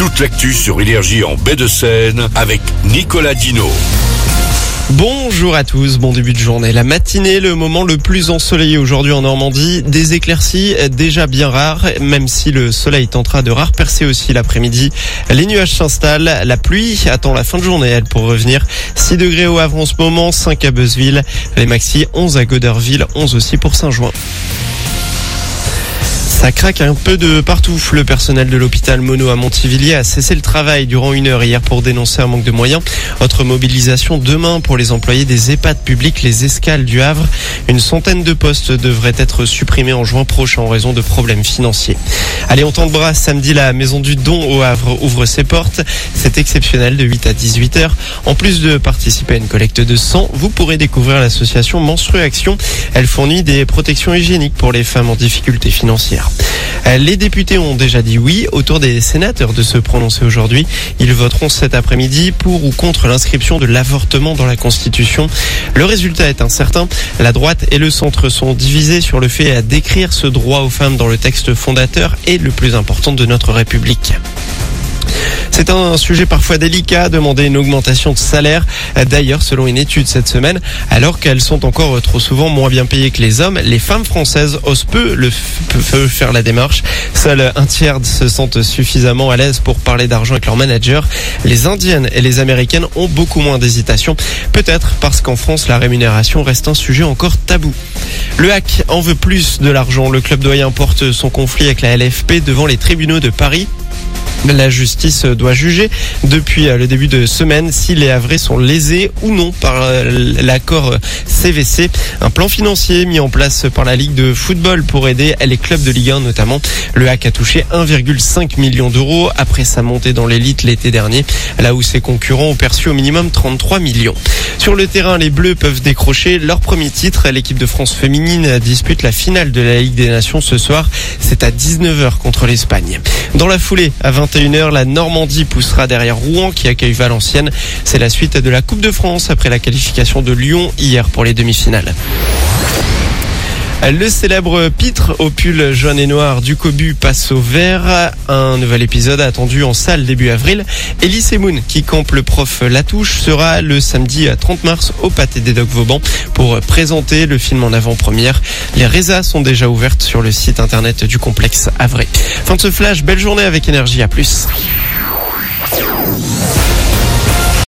toute l'actu sur Énergie en baie de Seine avec Nicolas Dino. Bonjour à tous, bon début de journée. La matinée, le moment le plus ensoleillé aujourd'hui en Normandie. Des éclaircies déjà bien rares, même si le soleil tentera de rare percer aussi l'après-midi. Les nuages s'installent, la pluie attend la fin de journée, elle, pour revenir. 6 degrés au Havre en ce moment, 5 à Beuzeville, les maxi 11 à Goderville, 11 aussi pour Saint-Jouin. Ça craque un peu de partout. Le personnel de l'hôpital Mono à Montivilliers a cessé le travail durant une heure hier pour dénoncer un manque de moyens. Autre mobilisation demain pour les employés des EHPAD publics, les escales du Havre. Une centaine de postes devraient être supprimés en juin prochain en raison de problèmes financiers. Allez, on tente bras. Samedi, la maison du don au Havre ouvre ses portes. C'est exceptionnel de 8 à 18 heures. En plus de participer à une collecte de sang, vous pourrez découvrir l'association Menstru Action. Elle fournit des protections hygiéniques pour les femmes en difficulté financière. Euh, les députés ont déjà dit oui autour des sénateurs de se prononcer aujourd'hui. Ils voteront cet après-midi pour ou contre l'inscription de l'avortement dans la Constitution. Le résultat est incertain. La droite et le centre sont divisés sur le fait d'écrire ce droit aux femmes dans le texte fondateur et le plus important de notre République. C'est un sujet parfois délicat, demander une augmentation de salaire. D'ailleurs, selon une étude cette semaine, alors qu'elles sont encore trop souvent moins bien payées que les hommes, les femmes françaises osent peu le faire la démarche. Seul un tiers se sentent suffisamment à l'aise pour parler d'argent avec leur manager. Les indiennes et les américaines ont beaucoup moins d'hésitation. Peut-être parce qu'en France, la rémunération reste un sujet encore tabou. Le hack en veut plus de l'argent. Le club doyen porte son conflit avec la LFP devant les tribunaux de Paris. La justice doit juger depuis euh, le début de semaine si les Havrais sont lésés ou non par euh, l'accord CVC. Un plan financier mis en place par la Ligue de football pour aider les clubs de Ligue 1 notamment. Le HAC a touché 1,5 million d'euros après sa montée dans l'élite l'été dernier, là où ses concurrents ont perçu au minimum 33 millions. Sur le terrain, les Bleus peuvent décrocher leur premier titre. L'équipe de France féminine dispute la finale de la Ligue des Nations ce soir. C'est à 19h contre l'Espagne. Dans la foulée, à 20 21h, la Normandie poussera derrière Rouen qui accueille Valenciennes. C'est la suite de la Coupe de France après la qualification de Lyon hier pour les demi-finales. Le célèbre pitre au pull jaune et noir du Cobu passe au vert. Un nouvel épisode attendu en salle début avril. Elise Moon, qui campe le prof Latouche, sera le samedi 30 mars au Pâté des Docs Vauban pour présenter le film en avant-première. Les résas sont déjà ouvertes sur le site internet du complexe Avray. Fin de ce flash, belle journée avec énergie, à plus.